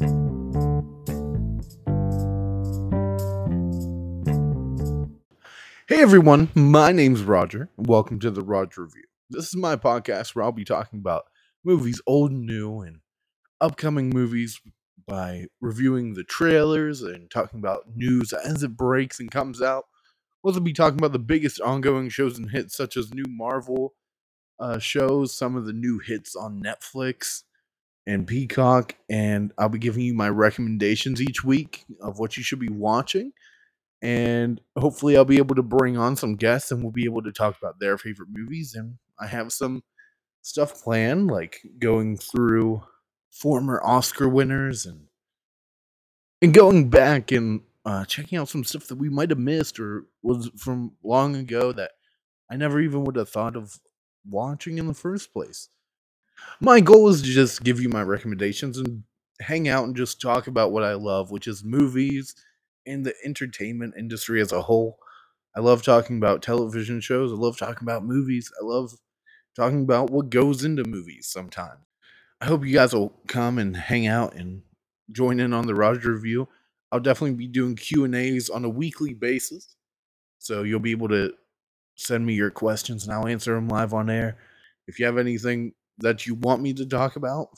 Hey everyone, my name's Roger. Welcome to the Roger Review. This is my podcast where I'll be talking about movies old and new and upcoming movies by reviewing the trailers and talking about news as it breaks and comes out. We'll also be talking about the biggest ongoing shows and hits, such as new Marvel uh, shows, some of the new hits on Netflix and Peacock, and I'll be giving you my recommendations each week of what you should be watching. And hopefully, I'll be able to bring on some guests and we'll be able to talk about their favorite movies. And I have some stuff planned, like going through former Oscar winners and and going back and uh, checking out some stuff that we might have missed or was from long ago that I never even would have thought of watching in the first place. My goal is to just give you my recommendations and hang out and just talk about what I love, which is movies and the entertainment industry as a whole. I love talking about television shows. I love talking about movies. I love talking about what goes into movies sometimes. I hope you guys will come and hang out and join in on the Roger review. I'll definitely be doing Q&As on a weekly basis. So you'll be able to send me your questions and I'll answer them live on air. If you have anything that you want me to talk about,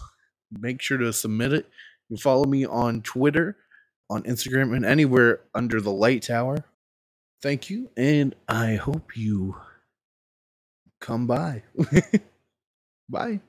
make sure to submit it. You follow me on Twitter, on Instagram, and anywhere under the Light Tower. Thank you, and I hope you come by. Bye.